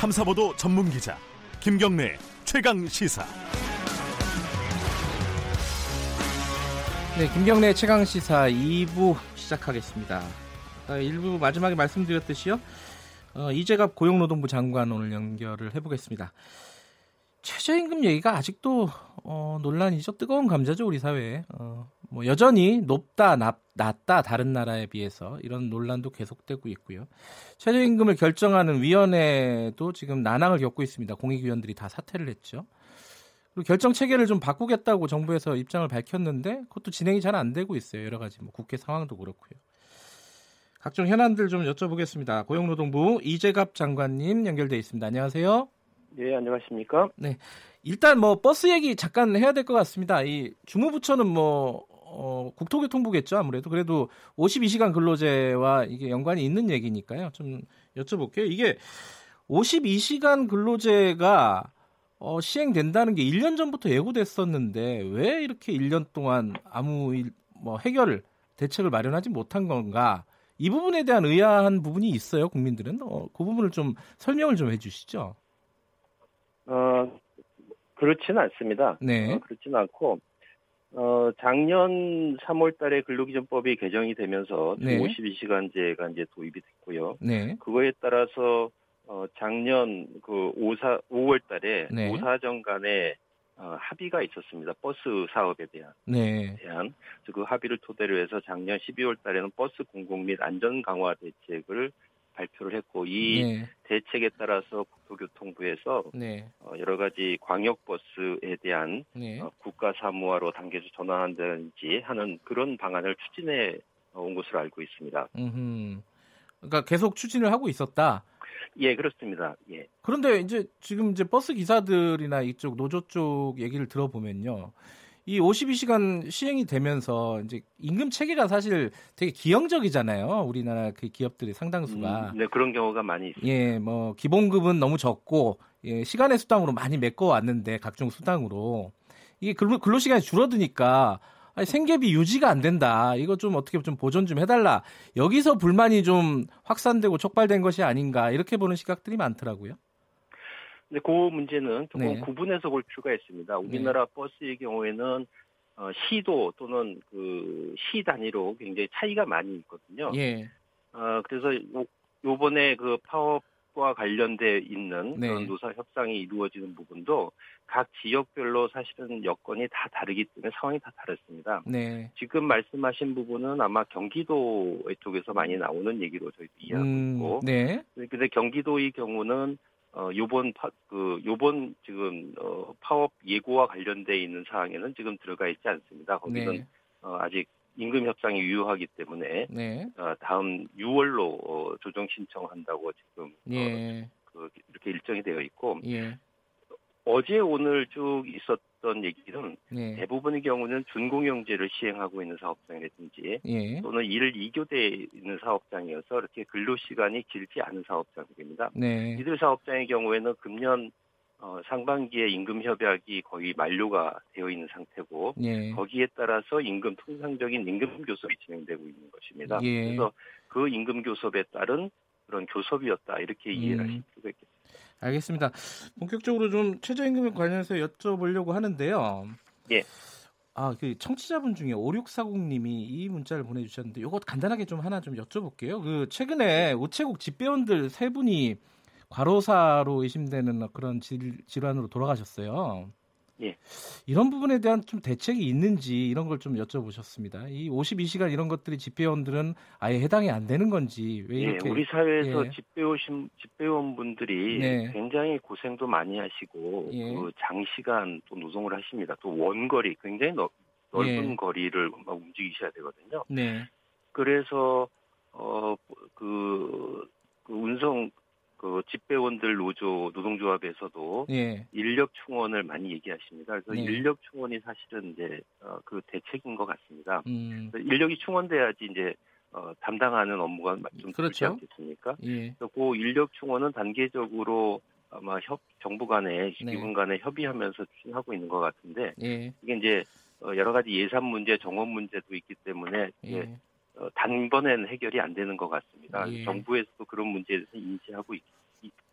탐사보도 전문 기자 김경래 최강 시사. 네, 김경래 최강 시사 2부 시작하겠습니다. 1부 아, 마지막에 말씀드렸듯이요. 어, 이재갑 고용노동부 장관 오늘 연결을 해보겠습니다. 최저임금 얘기가 아직도 어, 논란이죠. 뜨거운 감자죠 우리 사회에. 어, 뭐 여전히 높다, 낮, 낮다 다른 나라에 비해서 이런 논란도 계속되고 있고요. 최저임금을 결정하는 위원회도 지금 난항을 겪고 있습니다. 공익위원들이 다 사퇴를 했죠. 그리고 결정 체계를 좀 바꾸겠다고 정부에서 입장을 밝혔는데 그것도 진행이 잘 안 되고 있어요. 여러 가지 뭐 국회 상황도 그렇고요. 각종 현안들 좀 여쭤보겠습니다. 고용노동부 이재갑 장관님 연결돼 있습니다. 안녕하세요. 네, 안녕하십니까? 네. 일단 뭐 버스 얘기 잠깐 해야 될 것 같습니다. 이 주무부처는 뭐 어, 국토교통부겠죠 아무래도 그래도 52시간 근로제와 이게 연관이 있는 얘기니까요. 좀 여쭤볼게요. 이게 52시간 근로제가 어, 시행된다는 게 1년 전부터 예고됐었는데 왜 이렇게 1년 동안 아무 일, 뭐 해결 대책을 마련하지 못한 건가? 이 부분에 대한 의아한 부분이 있어요. 국민들은 어, 그 부분을 좀 설명을 좀 해주시죠. 어 그렇지는 않습니다. 네. 어, 그렇지는 않고 어, 작년 3월 달에 근로기준법이 개정이 되면서 네. 52시간제가 이제 도입이 됐고요. 네. 그거에 따라서 어, 작년 그 5사 5월 달에 네. 5사정 간에 어, 합의가 있었습니다. 버스 사업에 대한 네. 대한 그 합의를 토대로 해서 작년 12월 달에는 버스 공공 및 안전 강화 대책을 발표를 했고 이 네. 대책에 따라서 국토교통부에서 네. 어, 여러 가지 광역버스에 대한 네. 어, 국가 사무화로 단계적 전환한다든지 하는 그런 방안을 추진해 온 것으로 알고 있습니다. 음흠. 그러니까 계속 추진을 하고 있었다. 예, 그렇습니다. 예. 그런데 이제 지금 이제 버스 기사들이나 이쪽 노조 쪽 얘기를 들어보면요. 이 52시간 시행이 되면서 이제 임금 체계가 사실 되게 기형적이잖아요. 우리나라 그 기업들의 상당수가. 음, 네, 그런 경우가 많이 있습니다. 예, 뭐 기본급은 너무 적고 예, 시간의 수당으로 많이 메꿔 왔는데 각종 수당으로 이게 근로, 근로 시간이 줄어드니까 아니, 생계비 유지가 안 된다. 이거 좀 어떻게 좀 보존 좀 해달라. 여기서 불만이 좀 확산되고 촉발된 것이 아닌가 이렇게 보는 시각들이 많더라고요. 근데 그 문제는 조금 네. 구분해서 볼 필요가 있습니다. 우리나라 버스의 경우에는 어, 시도 또는 그 시 단위로 굉장히 차이가 많이 있거든요. 예, 어, 그래서 요, 요번에 그 파업과 관련돼 있는 네. 그런 노사 협상이 이루어지는 부분도 각 지역별로 사실은 여건이 다 다르기 때문에 상황이 다 다릅니다. 네, 지금 말씀하신 부분은 아마 경기도 쪽에서 많이 나오는 얘기로 저희도 이해하고 음, 있고, 네, 근데 경기도의 경우는 어 요번 파, 그 요번 지금 어 파업 예고와 관련돼 있는 사항에는 지금 들어가 있지 않습니다. 거기는 네, 어 아직 임금 협상이 유효하기 때문에 네, 어 다음 6월로 어 조정 신청한다고 지금 어 예, 그 이렇게 일정이 되어 있고 예, 어제 오늘 쭉 있었던 얘기는 네, 대부분의 경우는 준공영제를 시행하고 있는 사업장이라든지 예, 또는 일 2교대에 있는 사업장이어서 이렇게 근로 시간이 길지 않은 사업장입니다. 네, 이들 사업장의 경우에는 금년 어, 상반기에 임금 협약이 거의 만료가 되어 있는 상태고 예, 거기에 따라서 임금 통상적인 임금 교섭이 진행되고 있는 것입니다. 예. 그래서 그 임금 교섭에 따른 그런 교섭이었다 이렇게 이해를 음. 하실 필요가 있겠습니다. 알겠습니다. 본격적으로 좀 최저임금에 관련해서 여쭤보려고 하는데요. 예. 아, 그 청취자분 중에 5640님이 이 문자를 보내주셨는데 이것 간단하게 좀 하나 좀 여쭤볼게요. 그 최근에 우체국 집배원들 세 분이 과로사로 의심되는 그런 질, 질환으로 돌아가셨어요. 예. 이런 부분에 대한 좀 대책이 있는지 이런 걸 좀 여쭤보셨습니다. 이 52시간 이런 것들이 집배원들은 아예 해당이 안 되는 건지 왜 예, 이렇게 우리 사회에서 예. 집배오신 집배원분들이 네. 굉장히 고생도 많이 하시고 예. 그 장시간 또 노동을 하십니다. 또 원거리 굉장히 넓, 넓은 예. 거리를 막 움직이셔야 되거든요. 네. 그래서 어그 그 운송 그 집배원들 노조 노동조합에서도 예. 인력 충원을 많이 얘기하십니다. 그래서 네. 인력 충원이 사실은 이제 어, 그 대책인 것 같습니다. 음. 인력이 충원돼야지 이제 어, 담당하는 업무가 좀. 줄지 않겠습니까? 예. 그 인력 충원은 단계적으로 아마 협 정부 간에 네. 기관 간에 협의하면서 추진하고 있는 것 같은데 예. 이게 이제 어, 여러 가지 예산 문제, 정원 문제도 있기 때문에 예. 어, 단번에는 해결이 안 되는 것 같습니다. 예. 정부에서도 그런 문제에 대해서 인지하고 있,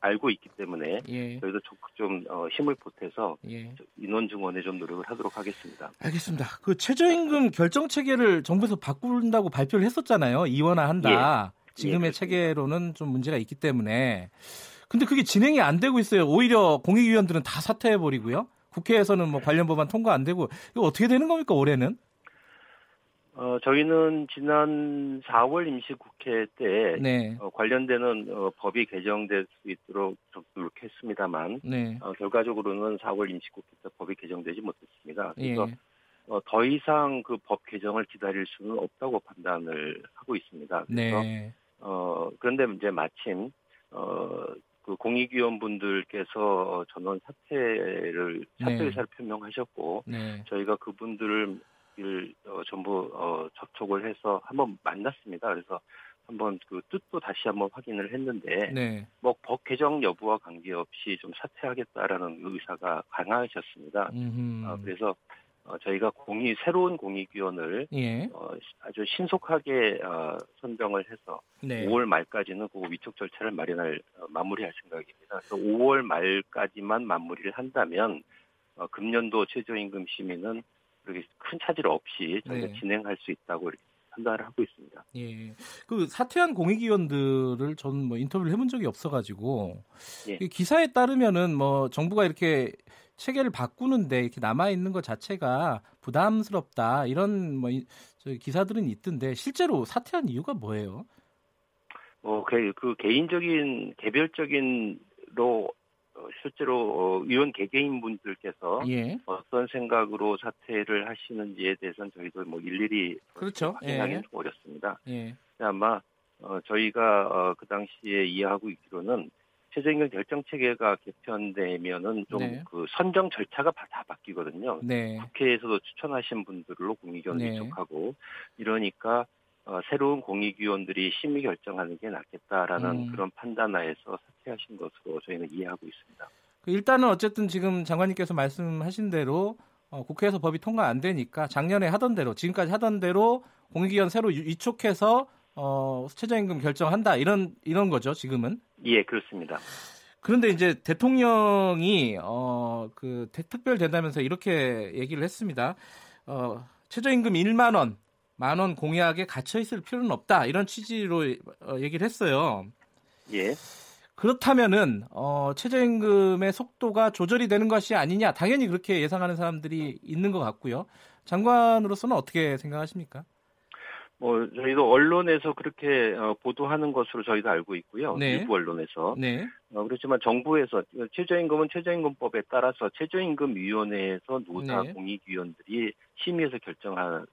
알고 있기 때문에 예. 저희도 좀 어, 힘을 보태서 예. 인원 증원에 좀 노력을 하도록 하겠습니다. 알겠습니다. 그 최저임금 결정 체계를 정부에서 바꾼다고 발표를 했었잖아요. 이원화한다. 지금의 예. 체계로는 좀 문제가 있기 때문에. 근데 그게 진행이 안 되고 있어요. 오히려 공익위원들은 다 사퇴해 버리고요. 국회에서는 뭐 관련 법안 통과 안 되고 이거 어떻게 되는 겁니까 올해는? 어, 저희는 지난 4월 임시국회 때 네, 어, 관련되는 어, 법이 개정될 수 있도록 좀 노력했습니다만 네, 어, 결과적으로는 4월 임시국회 때 법이 개정되지 못했습니다. 그래서 예, 어, 더 이상 그 법 개정을 기다릴 수는 없다고 판단을 하고 있습니다. 그래서 네, 어, 그런데 이제 마침 어, 그 공익위원분들께서 전원 사퇴를 사퇴 네. 의사를 표명하셨고 네, 저희가 그분들을 일, 어, 전부 어, 접촉을 해서 한번 만났습니다. 그래서 한번 그 뜻도 다시 한번 확인을 했는데 네, 뭐법 개정 여부와 관계없이 좀 사퇴하겠다라는 의사가 강하셨습니다. 어, 그래서 어, 저희가 공익 새로운 공익위원을 예, 어, 아주 신속하게 어, 선정을 해서 네, 5월 말까지는 그 위촉 절차를 마련할 어, 마무리할 생각입니다. 그래서 5월 말까지만 마무리를 한다면 어, 금년도 최저임금 시민은 그렇게 큰 차질 없이 저희가 네. 진행할 수 있다고 이렇게 판단을 하고 있습니다. 예. 그 사퇴한 공익위원들을 저는 뭐 인터뷰를 해본 적이 없어가지고 예. 이 기사에 따르면은 뭐 정부가 이렇게 체계를 바꾸는데 이렇게 남아 있는 것 자체가 부담스럽다 이런 뭐 이- 저 기사들은 있던데 실제로 사퇴한 이유가 뭐예요? 어, 그, 그 개인적인 개별적인로 어, 실제로 어, 위원 개개인 분들께서 예, 어떤 생각으로 사퇴를 하시는지에 대해서는 저희도 뭐 일일이 그렇죠. 확인하기는 예. 좀 어렵습니다. 예, 아마 어, 저희가 어, 그 당시에 이해하고 있기로는 최저임금 결정 체계가 개편되면은 좀 네. 그 선정 절차가 바- 다 바뀌거든요. 네, 국회에서도 추천하신 분들로 공익위원 네. 위촉하고 이러니까 어, 새로운 공익위원들이 심의 결정하는 게 낫겠다라는 음. 그런 판단하에서 사퇴하신 것으로 저희는 이해하고 있습니다. 그 일단은 어쨌든 지금 장관님께서 말씀하신 대로 어, 국회에서 법이 통과 안 되니까 작년에 하던 대로 지금까지 하던 대로 공익위원 새로 유- 위촉해서 어, 최저임금 결정한다 이런 이런 거죠 지금은. 예, 그렇습니다. 그런데 이제 대통령이 어, 그 대- 특별 된다면서 이렇게 얘기를 했습니다. 어, 최저임금 1만 원, 만 원 공약에 갇혀 있을 필요는 없다 이런 취지로 어, 얘기를 했어요. 예. 그렇다면은 어, 최저임금의 속도가 조절이 되는 것이 아니냐 당연히 그렇게 예상하는 사람들이 있는 것 같고요. 장관으로서는 어떻게 생각하십니까? 뭐 저희도 언론에서 그렇게 어, 보도하는 것으로 저희도 알고 있고요. 네. 일부 언론에서 네, 어, 그렇지만 정부에서 최저임금은 최저임금법에 따라서 최저임금위원회에서 노사 네. 공익위원들이 심의해서 결정하는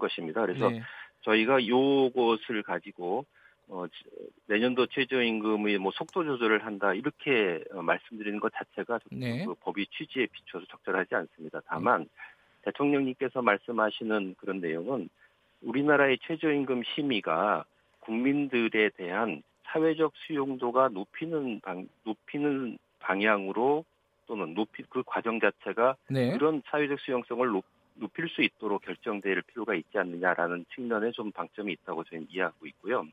것입니다. 그래서 네, 저희가 요것을 가지고 어, 지- 내년도 최저임금의 뭐 속도 조절을 한다 이렇게 어, 말씀드리는 것 자체가 네. 그 법이 취지에 비춰서 적절하지 않습니다. 다만 대통령님께서 말씀하시는 그런 내용은 우리나라의 최저임금 심의가 국민들에 대한 사회적 수용도가 높이는 방, 높이는 방향으로 또는 높이 그 과정 자체가 네, 그런 사회적 수용성을 높, 높일 수 있도록 결정될 필요가 있지 않느냐라는 측면에 좀 방점이 있다고 저희는 이해하고 있고요.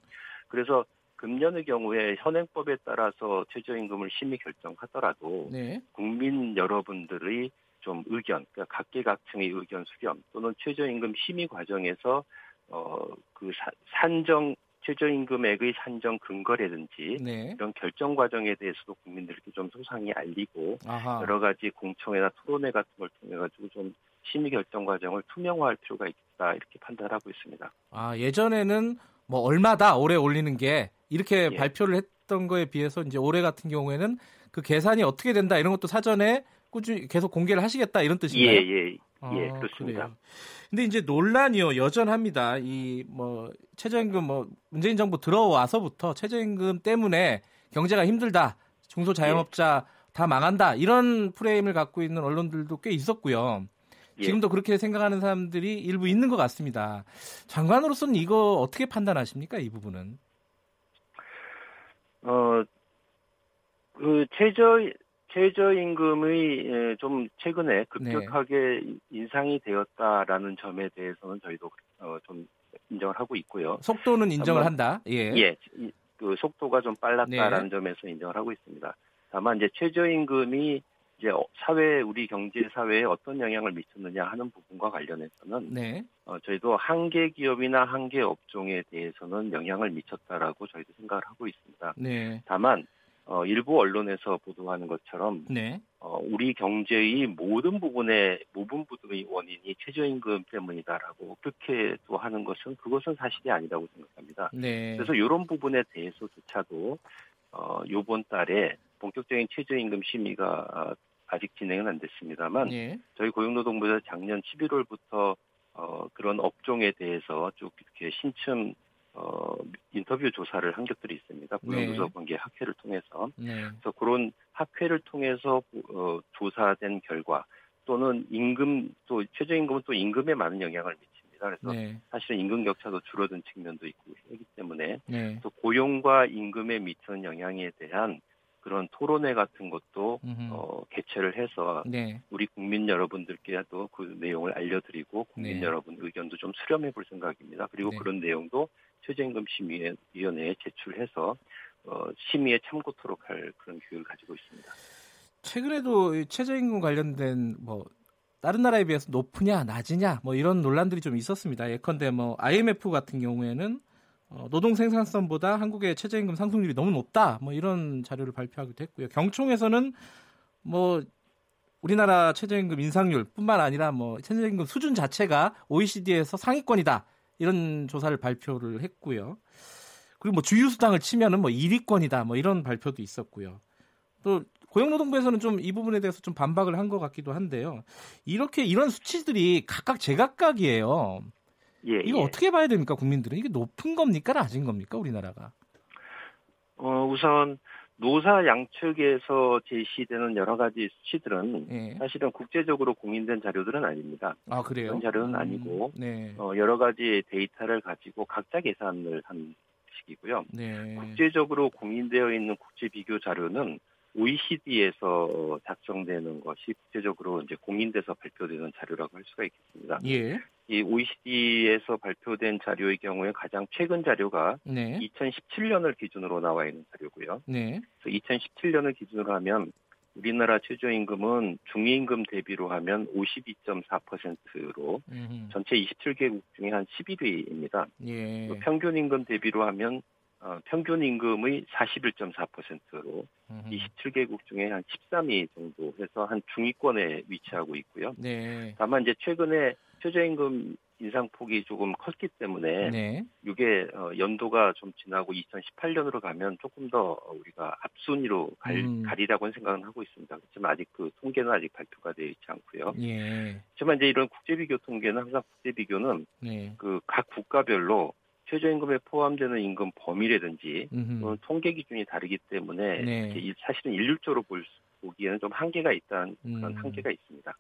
그래서 금년의 경우에 현행법에 따라서 최저임금을 심의 결정하더라도 네, 국민 여러분들의 좀 의견, 그러니까 각계각층의 의견 수렴 또는 최저임금 심의 과정에서 어그 산정 최저임금액의 산정 근거라든지 네. 이런 결정 과정에 대해서도 국민들께 좀 소상히 알리고 아하. 여러 가지 공청회나 토론회 같은 걸 통해 가지고 좀 심의 결정 과정을 투명화할 필요가 있다 이렇게 판단하고 있습니다. 아, 예전에는 뭐 얼마다 올해 올리는 게 이렇게 예. 발표를 했던 거에 비해서 이제 올해 같은 경우에는 그 계산이 어떻게 된다 이런 것도 사전에 꾸준히 계속 공개를 하시겠다 이런 뜻인가요? 예예 아, 예, 그렇습니다. 그래요. 근데 이제 논란이요 여전합니다. 이 뭐 최저임금 뭐 문재인 정부 들어와서부터 최저임금 때문에 경제가 힘들다, 중소자영업자 다 망한다 이런 프레임을 갖고 있는 언론들도 꽤 있었고요. 예. 지금도 그렇게 생각하는 사람들이 일부 있는 것 같습니다. 장관으로서는 이거 어떻게 판단하십니까 이 부분은? 어, 그 최저 최저 임금의 예, 좀 최근에 급격하게 인상이 되었다라는 점에 대해서는 저희도 어, 좀 인정을 하고 있고요. 속도는 인정을 한번- 한다. 예. 예. 이- 그 속도가 좀 빨랐다라는 네. 점에서 인정을 하고 있습니다. 다만 이제 최저 임금이 이제 어, 사회 우리 경제 사회에 어떤 영향을 미쳤느냐 하는 부분과 관련해서는 네. 어, 저희도 한계 기업이나 한계 업종에 대해서는 영향을 미쳤다라고 저희도 생각을 하고 있습니다. 네. 다만 어, 일부 언론에서 보도하는 것처럼 네. 어, 우리 경제의 모든 부분의 모든 부분의 원인이 최저임금 때문이다라고 그렇게 또 하는 것은 그것은 사실이 아니라고 생각합니다. 네. 그래서 이런 부분에 대해서조차도 어, 이번 달에 본격적인 최저임금 심의가 아, 아직 진행은 안 됐습니다만 네. 저희 고용노동부에서 작년 11월부터 어, 그런 업종에 대해서 쭉 이렇게 신청 어, 인터뷰 조사를 한 것들이 있습니다. 고용노조 관계 학회를 통해서 네. 그래서 그런 학회를 통해서 어, 조사된 결과 또는 임금 또 최저임금은 또 임금에 많은 영향을 미칩니다. 그래서 네. 사실은 임금 격차도 줄어든 측면도 있고 하기 때문에 네. 또 고용과 임금에 미치는 영향에 대한 그런 토론회 같은 것도 음흠. 어, 개최를 해서 네. 우리 국민 여러분들께도 그 내용을 알려드리고 국민 네. 여러분 의견도 좀 수렴해 볼 생각입니다. 그리고 네. 그런 내용도 최저임금 심의위원회에 제출해서 어, 심의에 참고토록 할 그런 교육을 가지고 있습니다. 최근에도 이 최저임금 관련된 뭐 다른 나라에 비해서 높으냐 낮으냐 뭐 이런 논란들이 좀 있었습니다. 예컨대 뭐 IMF 같은 경우에는 어, 노동 생산성보다 한국의 최저임금 상승률이 너무 높다 뭐 이런 자료를 발표하기도 했고요. 경총에서는 뭐 우리나라 최저임금 인상률뿐만 아니라 뭐 최저임금 수준 자체가 OECD에서 상위권이다 이런 조사를 발표를 했고요. 그리고 뭐 주유 수당을 치면은 뭐 1위권이다 뭐 이런 발표도 있었고요. 또 고용노동부에서는 좀 이 부분에 대해서 좀 반박을 한 것 같기도 한데요. 이렇게 이런 수치들이 각각 제각각이에요. 예, 이거 예. 어떻게 봐야 됩니까, 국민들은? 이게 높은 겁니까, 낮은 겁니까, 우리나라가? 어, 우선 노사 양측에서 제시되는 여러 가지 수치들은 예. 사실은 국제적으로 공인된 자료들은 아닙니다. 아, 그래요? 그런 자료는 아니고, 네. 어, 여러 가지 데이터를 가지고 각자 계산을 한 식이고요. 네. 국제적으로 공인되어 있는 국제 비교 자료는 OECD에서 작성되는 것이 국제적으로 이제 공인돼서 발표되는 자료라고 할 수가 있겠습니다. 예. 이 OECD에서 발표된 자료의 경우에 가장 최근 자료가 네. 2017년을 기준으로 나와 있는 자료고요. 네. 그래서 2017년을 기준으로 하면 우리나라 최저임금은 중위임금 대비로 하면 52.4%로 음흠. 전체 27개국 중에 한 11위입니다. 예. 평균 임금 대비로 하면 어, 평균 임금의 41.4%로 음흠. 27개국 중에 한 13위 정도 해서 한 중위권에 위치하고 있고요. 네. 다만 이제 최근에 최저임금 인상폭이 조금 컸기 때문에 네. 이게 어, 연도가 좀 지나고 2018년으로 가면 조금 더 우리가 앞순위로 갈, 음. 가리라고는 생각은 하고 있습니다. 그렇지만 아직 그 통계는 아직 발표가 되어 있지 않고요. 예. 하지만 이제 이런 국제비교 통계는 항상 국제비교는 네. 그각 국가별로 최저임금에 포함되는 임금 범위라든지. 또는 통계 기준이 다르기 때문에 네. 사실은 일률적으로 볼 수- 보기에는 좀 한계가 있다는 그런 음. 한계가 있습니다.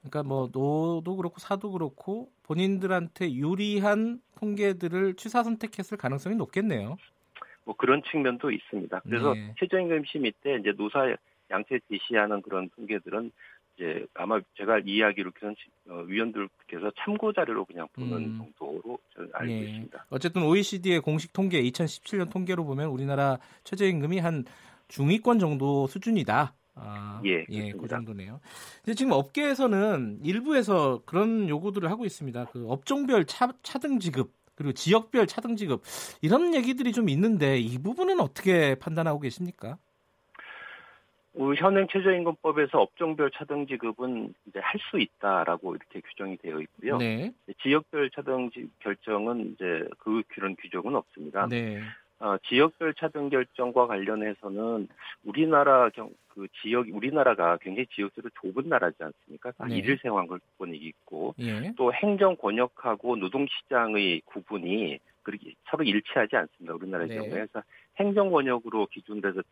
그러니까 뭐 노도 그렇고 사도 그렇고 본인들한테 유리한 통계들을 취사 선택했을 가능성이 높겠네요. 뭐 그런 측면도 있습니다. 그래서 네. 최저임금 심의 때 이제 노사 양측 제시하는 그런 통계들은 이제 아마 제가 이야기로 그런 어, 위원들께서 참고 자료로 그냥 보는 음. 정도로 저는 알고 예. 있습니다. 어쨌든 OECD의 공식 통계 2017년 통계로 보면 우리나라 최저임금이 한 중위권 정도 수준이다. 아, 예, 예, 그. 정도네요. 근데 지금 업계에서는 일부에서 그런 요구들을 하고 있습니다. 그 업종별 차, 차등 지급 그리고 지역별 차등 지급 이런 얘기들이 좀 있는데 이 부분은 어떻게 판단하고 계십니까? 어, 현행 최저임금법에서 업종별 차등 지급은 이제 할 수 있다라고 이렇게 규정이 되어 있고요. 네, 지역별 차등 지- 결정은 이제 그 그런 규정은 없습니다. 네, 어, 지역별 차등 결정과 관련해서는 우리나라 경, 그 지역 우리나라가 굉장히 지역적으로 좁은 나라지 않습니까? 다 네. 일일 생활권이 있고 예, 또 행정 권역하고 노동 시장의 구분이 그렇게 서로 일치하지 않습니다. 우리나라의 네. 경우에 그래서 행정 권역으로 기준돼서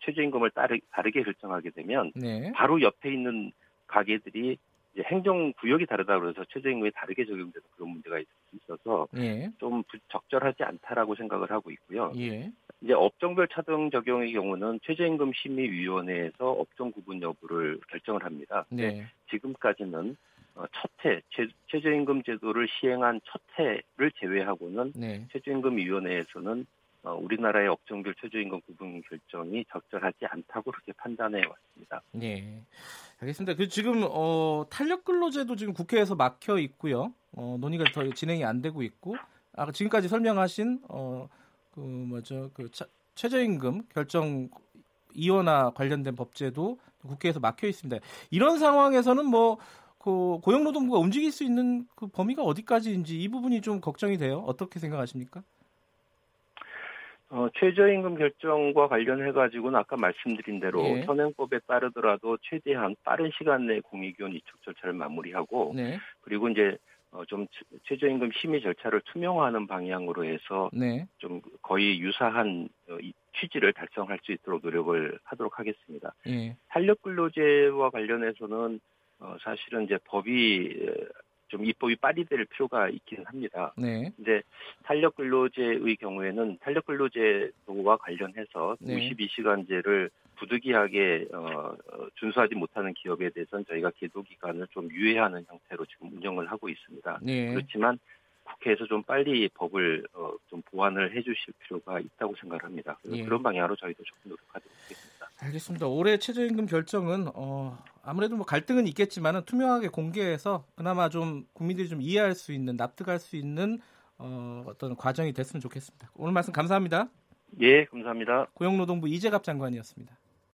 최저임금을 다르게 결정하게 되면 네, 바로 옆에 있는 가게들이 이제 행정 구역이 다르다 그래서 최저임금이 다르게 적용돼서 그런 문제가 있- 있어서 예, 좀 부- 적절하지 않다라고 생각을 하고 있고요. 예, 이제 업종별 차등 적용의 경우는 최저임금 심의위원회에서 업종 구분 여부를 결정을 합니다. 네, 지금까지는 어, 첫 해, 최, 최저임금 제도를 시행한 첫 해를 제외하고는 네, 최저임금위원회에서는 어, 우리나라의 업종별 최저임금 구분 결정이 적절하지 않다고 그렇게 판단해 왔습니다. 네, 알겠습니다. 그 지금 어, 탄력 근로제도 지금 국회에서 막혀 있고요. 어, 논의가 더 진행이 안 되고 있고, 아 지금까지 설명하신 어, 그 뭐죠 그 차, 최저임금 결정 이원화 관련된 법제도 국회에서 막혀 있습니다. 이런 상황에서는 뭐 그 고용노동부가 움직일 수 있는 그 범위가 어디까지인지 이 부분이 좀 걱정이 돼요. 어떻게 생각하십니까? 어, 최저임금 결정과 관련해 가지고는 아까 말씀드린 대로 예. 현행법에 따르더라도 최대한 빠른 시간 내에 공익위원 이촉 절차를 마무리하고 네. 그리고 이제 어, 좀 최저임금 심의 절차를 투명화하는 방향으로 해서 네. 좀 거의 유사한 어, 취지를 달성할 수 있도록 노력을 하도록 하겠습니다. 예. 탄력 근로제와 관련해서는 어, 사실은 이제 법이 좀 입법이 빨리 될 필요가 있기는 합니다. 네. 이제 탄력 근로제의 경우에는 탄력 근로제도와 관련해서 네. 52시간제를 부득이하게 어, 준수하지 못하는 기업에 대해서는 저희가 계도 기간을 좀 유예하는 형태로 지금 운영을 하고 있습니다. 네. 그렇지만 국회에서 좀 빨리 법을 어, 좀 보완을 해주실 필요가 있다고 생각합니다. 예. 그런 방향으로 저희도 조금 노력하도록 하겠습니다. 알겠습니다. 올해 최저임금 결정은 어, 아무래도 뭐 갈등은 있겠지만 투명하게 공개해서 그나마 좀 국민들이 좀 이해할 수 있는 납득할 수 있는 어, 어떤 과정이 됐으면 좋겠습니다. 오늘 말씀 감사합니다. 예, 감사합니다. 고용노동부 이재갑 장관이었습니다.